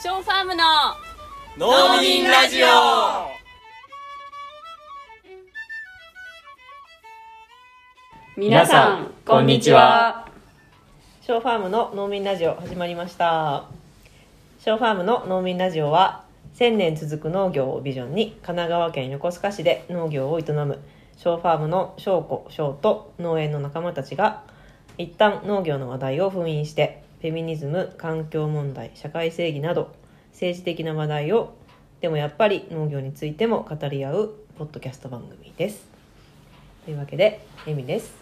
ショーファームの農民ラジオ。皆さんこんにちは。ショーファームの農民ラジオ始まりました。ショーファームの農民ラジオは1000年続く農業をビジョンに神奈川県横須賀市で農業を営むショーファームの翔子翔と農園の仲間たちが一旦農業の話題を封印してフェミニズム環境問題社会正義など政治的な話題をでもやっぱり農業についても語り合うポッドキャスト番組です。というわけでエミです。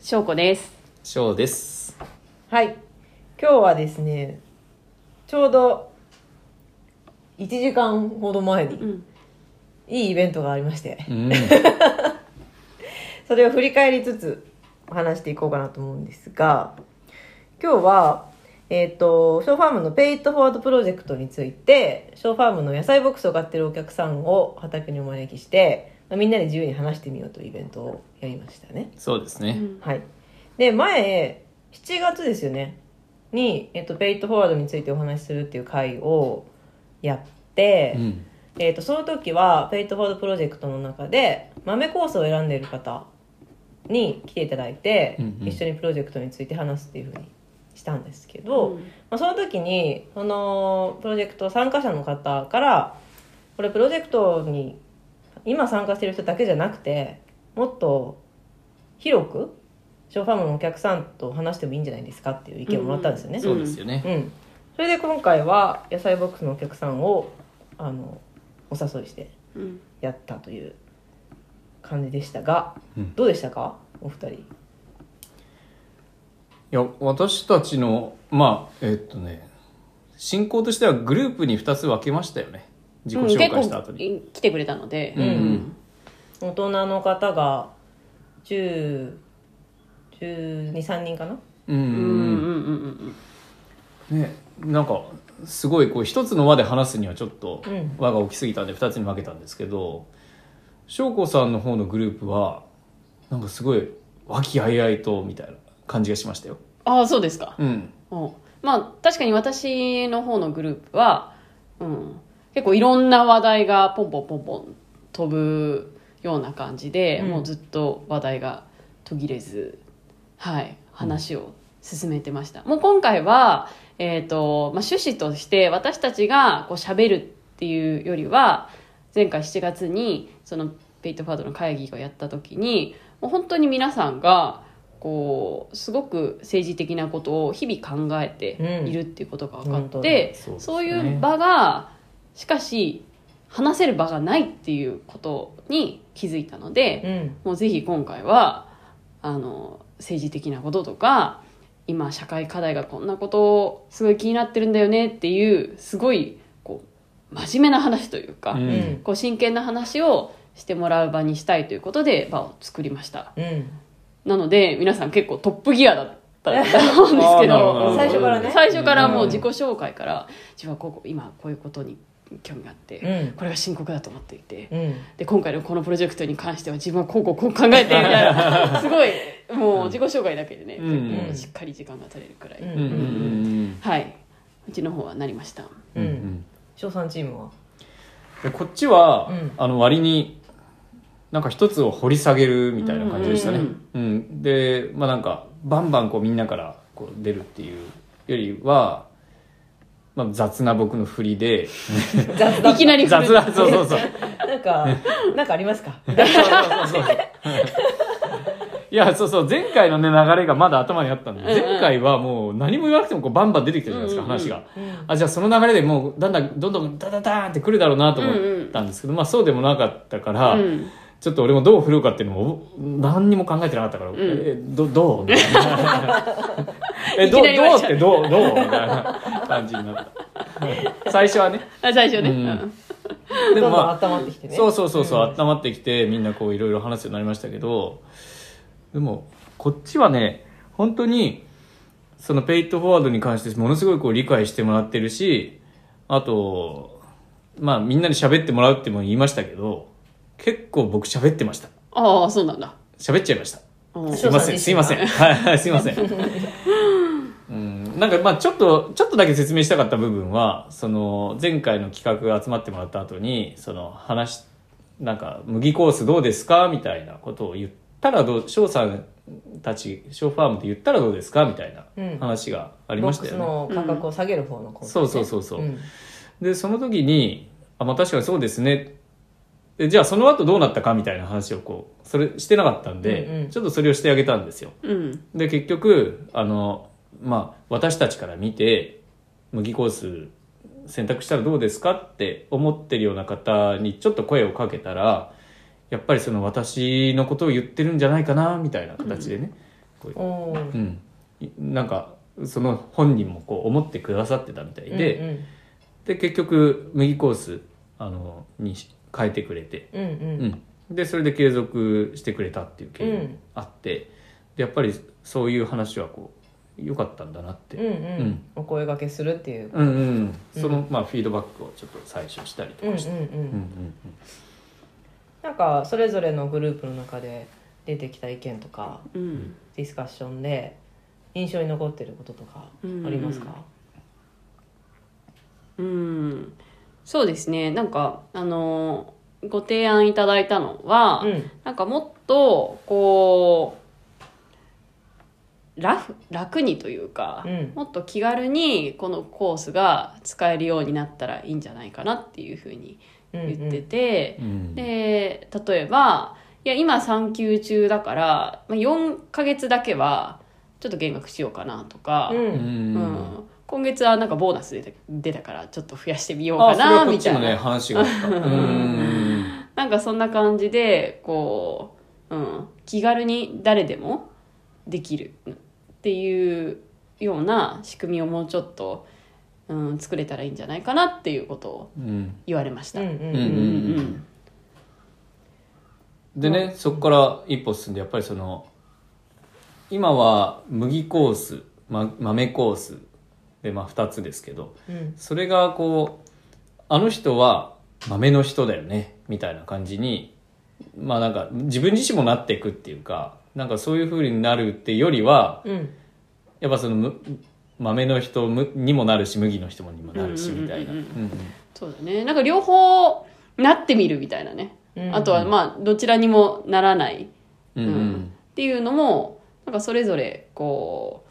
翔子です。翔です。はい。今日はですねちょうど1時間ほど前にん。いいイベントがありまして。うん。それを振り返りつつ話していこうかなと思うんですが今日はえっ、とショーファームの Pay it Forward プロジェクトについてショーファームの野菜ボックスを買ってるお客さんを畑にお招きして、まあみんなで自由に話してみようというイベントをやりましたねそうですね、はい。で、前、7月ですよね。に、えっと、 Pay it Forward についてお話しするっていう会をやって、うんえっと、その時は、 Pay it Forward プロジェクトの中で、豆コースを選んでいる方に来ていただいて、うんうん一緒にプロジェクトについて話すっていうふうにしたんですけど、うん。まあ、その時に、その、プロジェクト参加者の方から、これプロジェクトに今参加してる人だけじゃなくてもっと広くショーファームのお客さんと話してもいいんじゃないですかっていう意見をもらったんですよね。そうですよね、うん、それで今回は野菜ボックスのお客さんをあのお誘いしてうん。やったという感じでしたが、うん。どうでしたか？お二人いや私たちのまあえっとね進行としてはグループに2つ分けましたよね。自己紹介した後に、結構来てくれたので、うんうん。大人の方が10 123人かな？うんうんうんうんうんうん。ねなんかすごいこう一つの輪で話すにはちょっとうん。輪が大きすぎたんで2つに分けたんですけど翔子さんの方のグループはなんかすごい和気あいあいとみたいな感じがしましたよ。ああそうですか、うん。うん。まあ確かに私の方のグループは、うん、結構いろんな話題がポンポンポンポン飛ぶような感じで、うん。もうずっと話題が途切れずはい話を進めてました、もう今回は、えーとまあ、趣旨として私たちがこう喋るっていうよりは前回7月にそのペイトファードの会議をやった時にもう本当に皆さんがこうすごく政治的なことを日々考えているっていうことが分かうんって、そうですねそういう場がしかし話せる場がないっていうことに気づいたので、うん。もうぜひ今回はあの政治的なこととか今社会課題がこんなことすごい気になってるんだよねっていうすごいこう真面目な話というか、うんうん。こう真剣な話をしてもらう場にしたいということで場を作りました。うんなので皆さん結構トップギアだったと思うんですけど。ど最初からね。最初からもう自己紹介から自分はこう今こういうことに興味があって、うん。これが深刻だと思っていて、うん。で今回のこのプロジェクトに関しては自分はこうこうこう考えてみたいな すごいもう自己紹介だけでね、うん。結構しっかり時間が取れるくらい、うんうんうん。うんはい。うちの方はなりました。ううん。ん翔さんチームは？でこっちは、うん。あの割になんか一つを掘り下げるみたいな感じでしたね、ううんん。でまあなんかバンバンこうみんなからこう出るっていうよりは、まあ、雑な僕の振りで。いきなり雑なそうそうそう。なんかなんかありますか？いやそうそう。前回のね流れがまだ頭にあったんで、うんうん。前回はもう何も言わなくてもこうバンバン出てきたじゃないですか、うんうんうん。話が、うんあじゃあその流れでもうだんだんどんどんダダダーンってくるだろうなと思ったんですけど、まあそうでもなかったから、うんちょっと俺もどう振るかっていうのも何にも考えてなかったから、えどどう？みたいな。えどどうってどうどう？みたいな感じになった。最初はね。あ最初ね、うん。うん。でもまあ温まってきてね。そうそうそうそう、うん。温まってきてみんなこういろいろ話すようになりましたけどでもこっちはね本当にそのペイトフォワードに関してものすごいこう理解してもらってるしあとまあみんなに喋ってもらうっても言いましたけど結構僕喋ってました。ああそうなんだ。喋っちゃいました。うん。すいませんすいません。はいはいすいません。うんなんかまあちょっと、ちょっとだけ説明したかった部分は、その前回の企画が集まってもらった後に、その話、なんか麦コースどうですか？みたいなことを言ったらどう、翔さんたち、ショーファームで言ったらどうですか？みたいうん。な話がありボックスましたよね。の価格を下げる方のコースね。そうそうそうそう。うん。で、その時に、あ、まあ確かにそうですね。でじゃあその後どうなったかみたいな話をこう、それしてなかったんで、うんうんちょっとそれをしてあげたんですよ。うんで、結局、あの、まあ、私たちから見て、麦コース選択したらどうですかって思ってるような方にちょっと声をかけたら、やっぱりその私のことを言ってるんじゃないかな、みたいな形でね。こうおーうん。いなんか、その本人もこう思ってくださってたみたいで、うんうんで、結局、麦コース、あの、に変えてくれて、うんうん。うん、でそれで継続してくれたっていう経緯もあって、でやっぱりそういう話はこう良かったんだなって、うんうん。うん。お声掛けするっていう。うんうんその、まあ、フィードバックをちょっと採取したりとうんうんうん。かして、うんうん。なんかそれぞれのグループの中で出てきた意見とかうん。ディスカッションで印象に残ってることとかありますか？うんそうですね。なんかあのご提案いただいたのは、うん。なんかもっとこうラフ楽にというか、うん。もっと気軽にこのコースが使えるようになったらいいんじゃないかなっていうふうに言ってて、うん。で例えばいや今産休中だから、まあ、4ヶ月だけはちょっと減額しようかなとか、うん。うん。うん今月はなんかボーナス出て出たからちょっと増やしてみようかなみたいこっちのねな、話があった。うん。なんかそんな感じでこう、うん、気軽に誰でもできるっていうような仕組みをもうちょっと、うん、作れたらいいんじゃないかなっていうことをうん言われました。でねそこから一歩進んでやっぱりその今は麦コース、ま、豆コースで、まあ、2つですけどうん。それがこうあの人は豆の人だよねみたいな感じにまあなんか自分自身もなっていくっていうかなんかそういう風になるってよりはうん。やっぱそのむ豆の人むにもなるし麦の人にもなるしみたいな。うんうんうん。うんうん。そうだね。なんか両方なってみるみたいなね、うんあとはまあどちらにもならない。うん。うん。っていうのもなんかそれぞれこう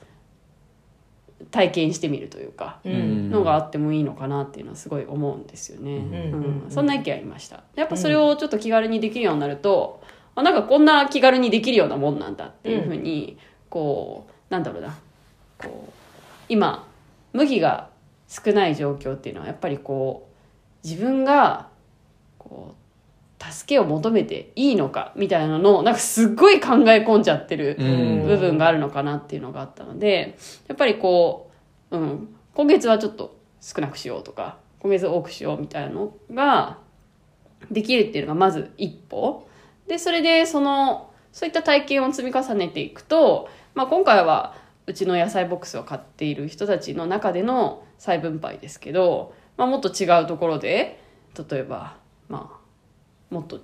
体験してみるというか、ううん。んのがあってもいいのかなっていうのはすごい思うんですよね、うん。そんな意見ありました。やっぱそれをちょっと気軽にできるようになると、あなんかこんな気軽にできるようなもんなんだっていうふうに、こうなんだろうな。こう今麦が少ない状況っていうのはやっぱりこう自分がこう助けを求めていいのかみたいなのをなんかすっごい考え込んじゃってるうん。部分があるのかなっていうのがあったのでやっぱりこう、うん、今月はちょっと少なくしようとか今月多くしようみたいなのができるっていうのがまず一歩。でそれでそのそういった体験を積み重ねていくと、まあ、今回はうちの野菜ボックスを買っている人たちの中での再分配ですけど、まあ、もっと違うところで例えばまあもっと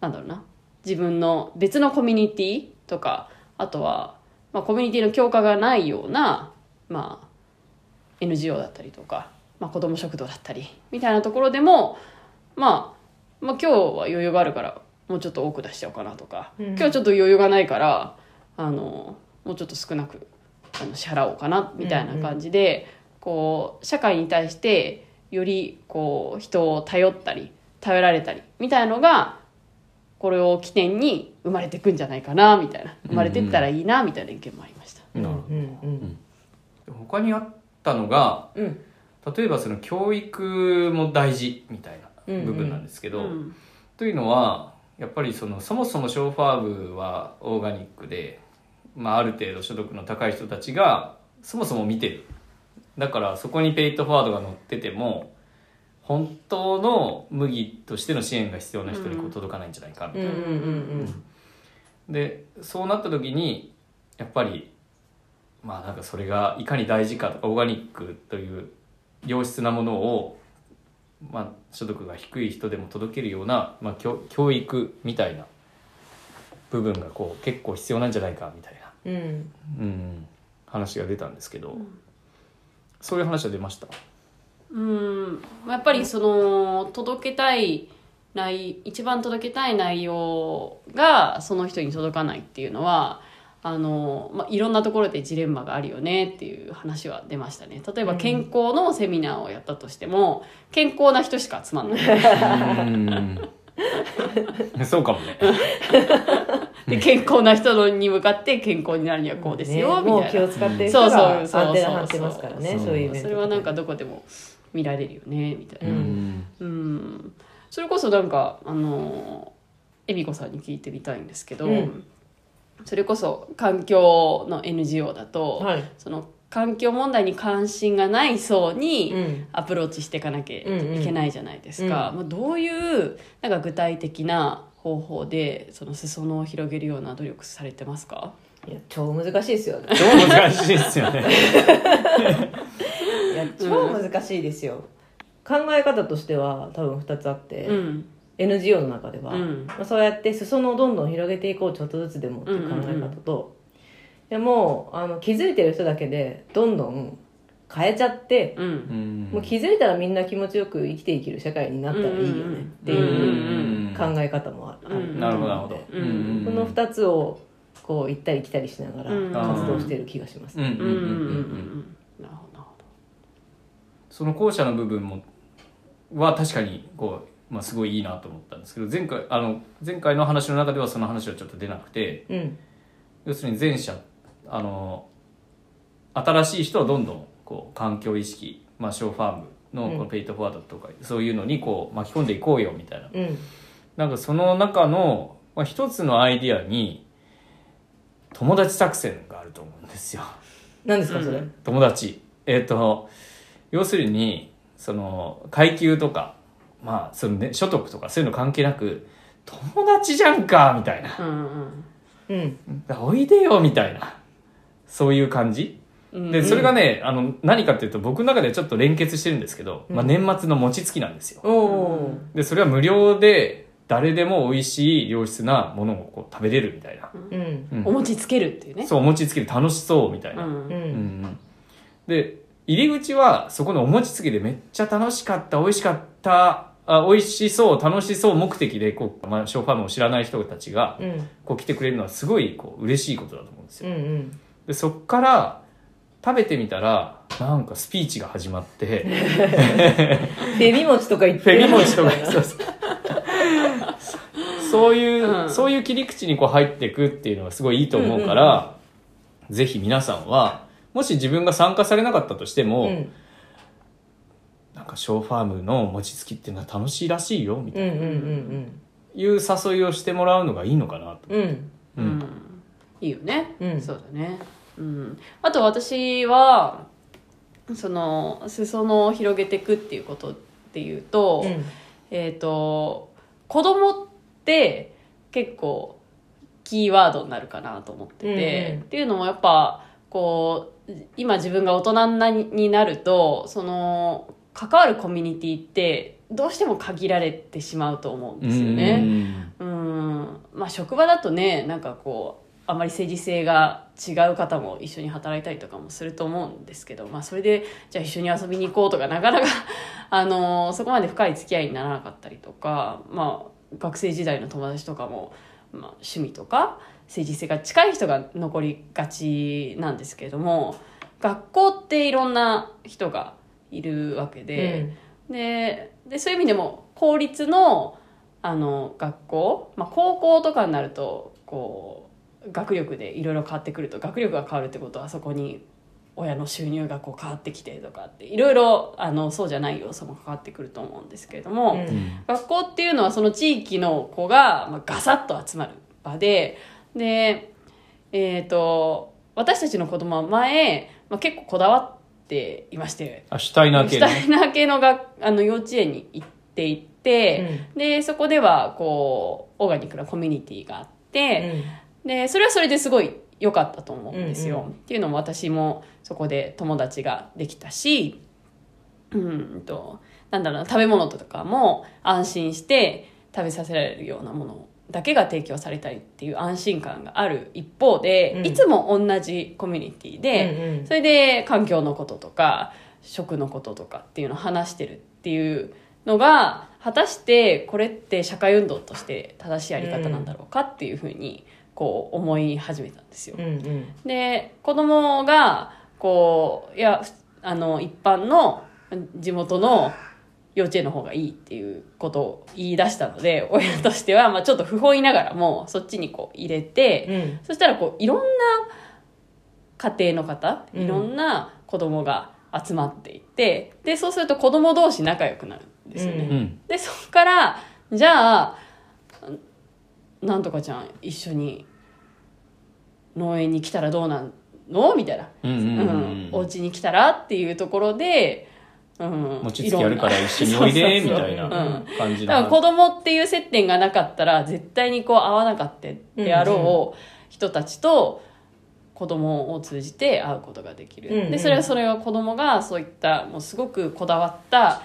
なんだろうな。自分の別のコミュニティとかあとは、まあ、コミュニティの強化がないような、まあ、NGO だったりとか、まあ、子ども食堂だったりみたいなところでも、まあ、まあ今日は余裕があるからもうちょっと多く出しちゃおうかなとか、うん。今日はちょっと余裕がないからあのもうちょっと少なくあの支払おうかなみたいな感じで、こう社会に対してよりこう人を頼ったり頼られたりみたいなのがこれを起点に生まれていくんじゃないかなみたいな。生まれてったらいいなみたいな意見もありました。うんなるほど。他にあったのがうん。例えばその教育も大事みたいな部分なんですけど、うん。というのはやっぱりそのそもそもショーファー部はオーガニックで、まあ、ある程度所得の高い人たちがそもそも見てる。だからそこにペイトフォワードが載ってても本当の麦としての支援が必要な人にこう届かないんじゃないかみたいな、うんうんうんでそうなった時にやっぱりまあなんかそれがいかに大事かとかオーガニックという良質なものを、まあ、所得が低い人でも届けるような、まあ、教教育みたいな部分がこう結構必要なんじゃないかみたいな、うん。うん、話が出たんですけど、そういう話は出ました？うん。やっぱりその届けたい内一番届けたい内容がその人に届かないっていうのはあの、まあ、いろんなところでジレンマがあるよねっていう話は出ましたね。例えば健康のセミナーをやったとしても健康な人しか集まんない。うん。そうかもね。で健康な人に向かって健康になるにはこうですよ、ねもうみたいな。気を使ってるそう人がそうそうアンテナ張ってますからねそうそういうそれはなんかどこでも見られるよねみたいな、うん。うん、それこそなんかあの恵美子さんに聞いてみたいんですけど、うん。それこそ環境の NGO だと、はい。その環境問題に関心がない層にうん。アプローチしていかなきゃいけないじゃないですか、まあ、どういうなんか具体的な方法でその裾野を広げるような努力されてますか？いや超難しいですよね。超難しいですよね 超難しいですよ、考え方としては多分2つあって、うん。NGO の中では、うん。まあ、そうやって裾野をどんどん広げていこうちょっとずつでもっていう考え方と、でもあの気づいてる人だけでどんどん変えちゃって、うん。うん。もう気づいたらみんな気持ちよく生きていける社会になったらいいよねっていう考え方もある,、うん。なるほどなるほど。うん。うん。この2つをこう行ったり来たりしながらうん。活動している気がします、うん。うん。うん。うん。うん。うん。うん。ううんん。なるほどその後者の部分もは確かにこう、まあ、すごいいいなと思ったんですけど前回あの前回の話の中ではその話はちょっと出なくてうん要するに前者あの新しい人をどんどんこう環境意識、まあ、ショーファームのこのペイトフォワードとか、そういうのにこう巻き込んでいこうよみたいなうんなんかその中の、まあ、一つのアイディアに友達作戦があると思うんですよ。何ですかそれ、うん友達えっ、と要するにその階級とかまあその、ね、所得とかそういうの関係なく友達じゃんかみたいな。どうんうん。おいでよみたいな。そういう感じ。うんでそれがね、あの何かっていうと僕の中ではちょっと連結してるんですけど、まあ、年末の餅つきなんですよ。おおでそれは無料で誰でも美味しい良質なものをこう食べれるみたいな、うん。うん。お餅つけるっていうね。そうお餅つきで楽しそうみたいな、うん。ううんん。で入り口はそこのお餅つきでめっちゃ楽しかった美味しかったあ美味しそう楽しそう目的でこう、まあ、ショーファームを知らない人たちがうん。こう来てくれるのはすごいこう嬉しいことだと思うんですよ。うんうん。でそっから食べてみたらなんかスピーチが始まって フェミ餅とか言って。フェミ餅とか そうそう。そういう、うん。そういう切り口にこう入っていくっていうのがすごいいいと思うから、ぜひ皆さんはもし自分が参加されなかったとしても、うん。なんかショーファームの餅つきっていうのは楽しいらしいよみたいな、うんうんうんいう誘いをしてもらうのがいいのかなと。うん。うん。ううん。んいいよね、うん。そうだね、うん、あと私はその裾野を広げていくっていうことでいうと、うん。えっ、と子供って結構キーワードになるかなと思ってて、うんうん。っていうのもやっぱこう今自分が大人なになるとその関わるコミュニティってどうしても限られてしまうと思うんですよね。うんまあ職場だとねなんかこうあまり政治性が違う方も一緒に働いたりとかもすると思うんですけど、まあ、それでじゃあ一緒に遊びに行こうとかなかなか あのそこまで深い付き合いにならなかったりとか、まあ、学生時代の友達とかも、まあ、趣味とか政治性が近い人が残りがちなんですけれども学校っていろんな人がいるわけで。ででそういう意味でも公立のあの学校、まあ、高校とかになるとこう学力でいろいろ変わってくると学力が変わるってことはそこに親の収入がこう変わってきてとかっていろいろあのそうじゃない要素も関わってくると思うんですけれども、うん学校っていうのはその地域の子が、まあ、ガサッと集まる場でで、えー、と私たちの子供は前、まあ、結構こだわっていまして。あシュタイナー系ね。シュタイナー系のがあの幼稚園に行っていて、でそこではこうオーガニックなコミュニティがあって、でそれはそれですごい良かったと思うんですよ。うんうん。っていうのも私もそこで友達ができたしうんとなんだろうな食べ物とかも安心して食べさせられるようなものだけが提供されたりっていう安心感がある一方で、うん。いつも同じコミュニティで、うんうん。それで環境のこととか食のこととかっていうのを話してるっていうのが果たしてこれって社会運動として正しいやり方なんだろうかっていうふうにこう思い始めたんですよ。うん。うん。で子供がこういやふあの一般の地元の幼稚園の方がいいっていうことを言い出したので 親としてはまあちょっと不本意ながらもそっちにこう入れて、うん。そしたらこういろんな家庭の方うん。いろんな子供が集まっていって、でそうすると子供同士仲良くなるんですよね。うん。うんでそこからじゃあなんとかちゃん一緒に農園に来たらどうなんの？みたいな、うんうんうん。うん。お家に来たら？っていうところで、うん、餅つきやるから一緒においでみたいなうん。感じの。だから子供っていう接点がなかったら絶対にこう会わなかったであろう人たちと子供を通じて会うことができる、うんうん。でそれはそれは子供がそういったもうすごくこだわった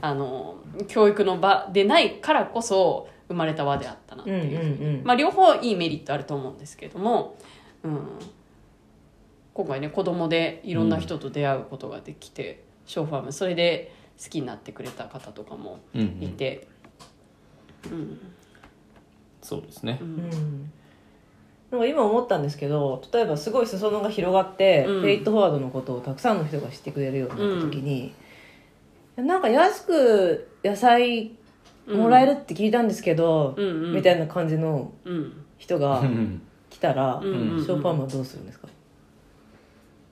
あの教育の場でないからこそ生まれた輪であったなってう。んうんいう、うん。まあ、両方いいメリットあると思うんですけども、うん、今回ね子供でいろんな人と出会うことができて、ショーファームそれで好きになってくれた方とかもうんうん。いて、そうですね。うん。なんか今思ったんですけど例えばすごい裾野が広がって、うん。ペイットフォワードのことをたくさんの人が知ってくれるようになった時に、なんか安く野菜もらえるって聞いたんですけど、うんうん。みたいな感じのうん。人がうん来たら、うんうんうん。ショーファームはどうするんですか？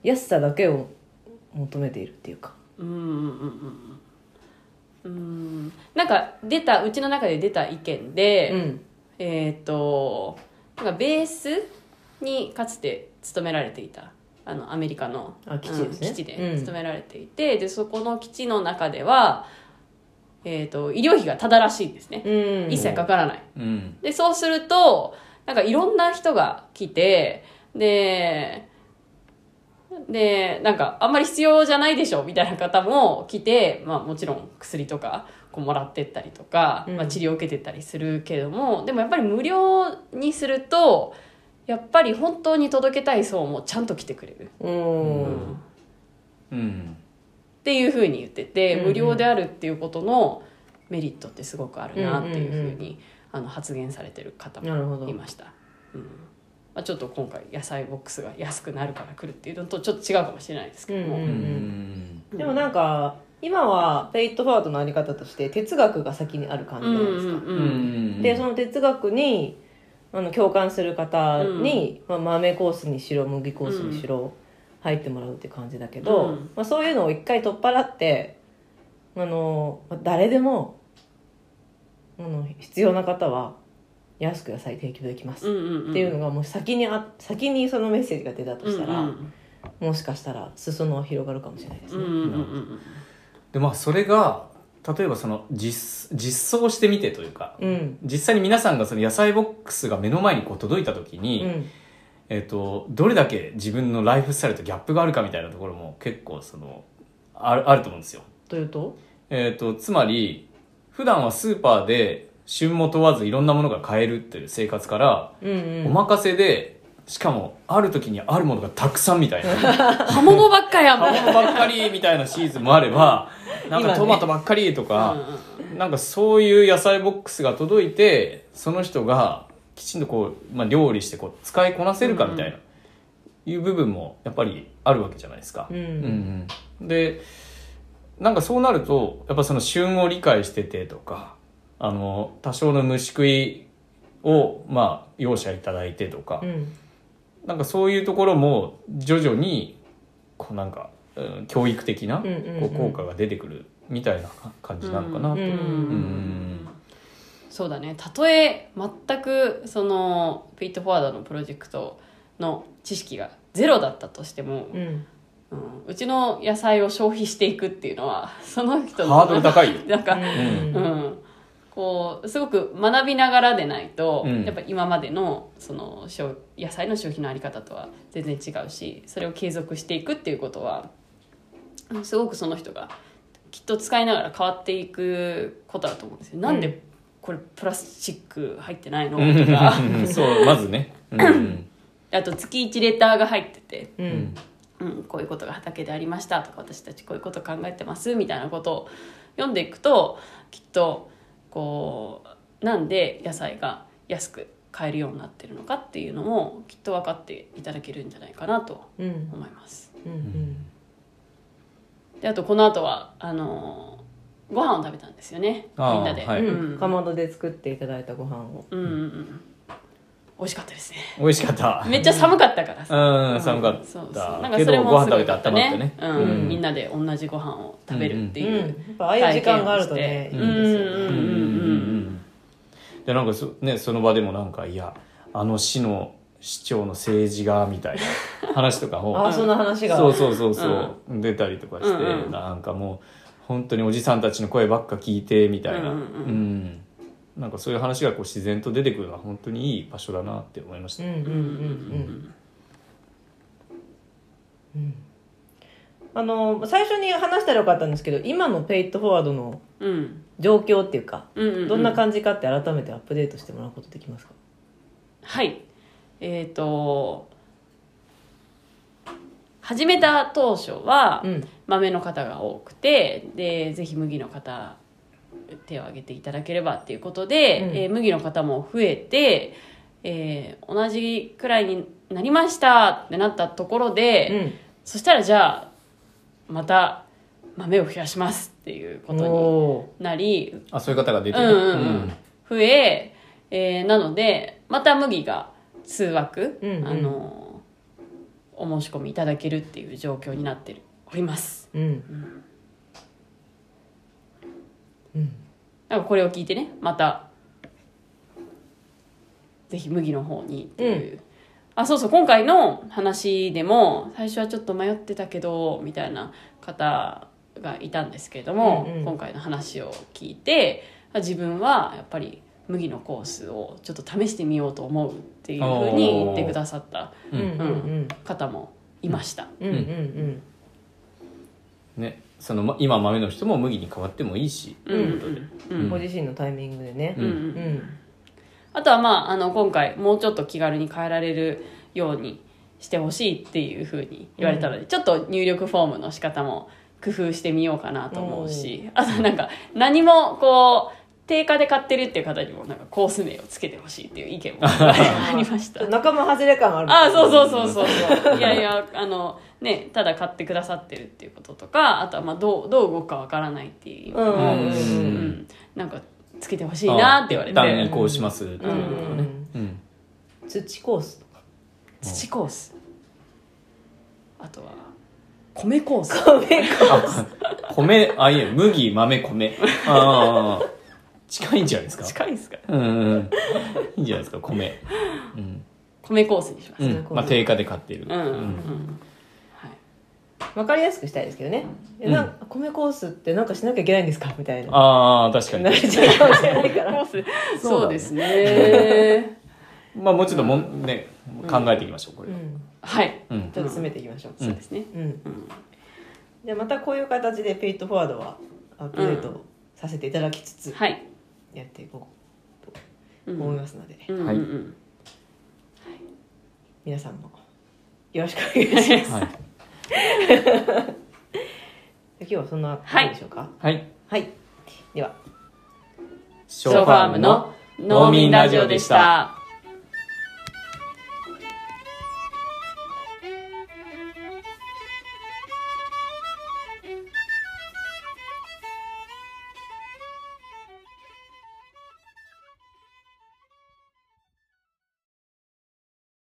安さだけを求めているっていうかうんうんうんうん。うん。なんか出たうちの中で出た意見で、うん。えっ、となんかベースにかつて勤められていたあのアメリカのあ基地ですね。うん基地うん。で勤められていて、でそこの基地の中では、えー、と医療費がただらしいんですね、うん。一切かからない。うん。でそうするとなんかいろんな人が来てででなんかあんまり必要じゃないでしょみたいな方も来て、まあ、もちろん薬とかこうもらってったりとか、うん。まあ、治療を受けてったりするけれどもでもやっぱり無料にするとやっぱり本当に届けたい層もちゃんと来てくれる、うん。うん。っていうふうに言ってて、うん。うん無料であるっていうことのメリットってすごくあるなっていうふううんうんに、あの発言されてる方もいました、うんまあ、ちょっと今回野菜ボックスが安くなるから来るっていうのとちょっと違うかもしれないですけども、うんうんでもなんか今はペイットフォワードのあり方として哲学が先にある感じじゃないですか、うんうんでその哲学にあの共感する方に、まあ、豆コースにしろ麦コースにしろ入ってもらうって感じだけど、うん。まあ、そういうのを一回取っ払ってあのまあ誰でもあの必要な方は安く野菜提供できます、うんうんうん。っていうのがもう先にあ先にそのメッセージが出たとしたら、うんうんもしかしたら裾野は広がるかもしれないですね。うんうんうん。でまあそれが例えばその実実装してみてというかうん。実際に皆さんがその野菜ボックスが目の前にこう届いた時に、うん。えっとどれだけ自分のライフスタイルとギャップがあるかみたいなところも結構そのあるあると思うんですよ。というと？えっとつまり普段はスーパーで旬も問わずいろんなものが買えるっていう生活から、うんうん。お任せでしかもある時にあるものがたくさんみたいな。刃物ばっかやん。葉物ばっかりみたいなシーズンもあれば なん今ね。かトマトばっかりとうんか、なんかそういう野菜ボックスが届いてその人がきちんとこう、まあ、料理してこう使いこなせるかみたいな、いう部分もやっぱりあるわけじゃないですか。うん。うんうん。でなんかそうなるとやっぱその旬を理解しててとかあの多少の虫食いをまあ容赦いただいてとか、うん。なんかそういうところも徐々にこうなんか、うん教育的なこう効果が出てくるみたいな感じなのかなと。そうだね。たとえ全くそのペイトフォワードのプロジェクトの知識がゼロだったとしても、うん。うんうちの野菜を消費していくっていうのはその人のハードル高いよ。なんか、うん。うん、こうすごく学びながらでないと、うん。やっぱ今までのその消野菜の消費のあり方とは全然違うしそれを継続していくっていうことはうんすごくその人がきっと使いながら変わっていくことだと思うんですよ。なんでこれプラスチック入ってないの？とか。そうまずね。うん あと月1レターが入っててうん。うん、こういうことが畑でありましたとか私たちこういうこと考えてますみたいなことを読んでいくときっとこうなんで野菜が安く買えるようになってるのかっていうのもきっと分かっていただけるんじゃないかなとうん思います。うんうんであとこの後はあのーご飯を食べたんですよねみんなで、はい。うん。かまどで作っていただいたご飯を。うんうんうん美味しかったですね。美味しかった。めっちゃ寒かったからさ、うん寒かっそうそう。たなんかけどそれもすご飯食べてごい良かった温まってね。うん。うん。みんなで同じご飯を食べるっていう、うん。やっぱああいう時間があるとねいいうんですよね。うん。うんうんうんでなんかそ,、ね、その場でもなんかいやあの市の市長の政治がみたいな 話とかあもあその話が。そうそうそうそう、出たりとかして、うんうんなんかもう本当におじさんたちの声ばっか聞いてみたいな、うんうん。うんなんかそういう話がこう自然と出てくるのは本当にいい場所だなって思いました、うんうんうんうん。うん。あの最初に話したらよかったんですけど今のペイトフォワードのうん。状況っていうかうんうんうん。どんな感じかって改めてアップデートしてもらうことできますか？はい。えっ、と始めた当初はうん。豆の方が多くてでぜひ麦の方手を挙げていただければっていうことで、うん。えー麦の方も増えて、えー同じくらいになりましたってなったところで、うん。そしたらじゃあまた豆を増やしますっていうことおになりあそういう方が出てる、うんうんうん。増ええーなのでまた麦が通枠、うんうん。あのお申し込みいただけるっていう状況になっております。ーうんうん。なんかこれを聞いてねまたぜひ麦の方にっていう、あそうそう今回の話でも最初はちょっと迷ってたけどみたいな方がいたんですけれども、うんうん。今回の話を聞いて自分はやっぱり麦のコースをちょっと試してみようと思うっていうふうに言ってくださったうん。うんうん方もいました、うんうん。うん。ねそのま今豆の人も麦に変わってもいいし。うん。うん。ご自身のタイミングでね。うん。うん。うんあとはまああの今回もうちょっと気軽に変えられるようにしてほしいっていうふうに言われたので、ちょっと入力フォームの仕方も工夫してみようかなと思うしあとなんか何もこう定価で買ってるっていう方にもなんかコース名をつけてほしいっていう意見も ありました。仲間外れ感ある。あそうそうそうそうそう。いやいやあのねただ買ってくださってるっていうこととかあとはまあどうどう動くかわからないっていう、うんうん。うん。うん。なんかつけてほしいなって言われて。あ一旦移行しますっていうことね。うん。うん。土コースとか。土コース。あとは米コース。あ米あいえ麦豆米。ああ近いんじゃないですか？近いですか？うん。うんいいんじゃないですか？米。うん、米コースにします、うん。うん、まあ定価で買っているうん。うん分かりやすくしたいですけどね。えなんか米コースってなんかしなきゃいけないんですか？みたいな。ああ確かに。なれちゃうかもしれないから。そうですね。まあもうちょっともんね考えていきましょうこれ。うん。はい。うん。ちょっと詰めていきましょう。そうですね。うん。うん。じゃあまたこういう形でペイトフォワードはアップデートさせていただきつつはい。やっていこうとうん思いますので、はいうんうんうん。皆さんもよろしくお願いします。はい、今日はそんなはいでしょうか？はい、はい、では。シショーファームの農民ラジオでした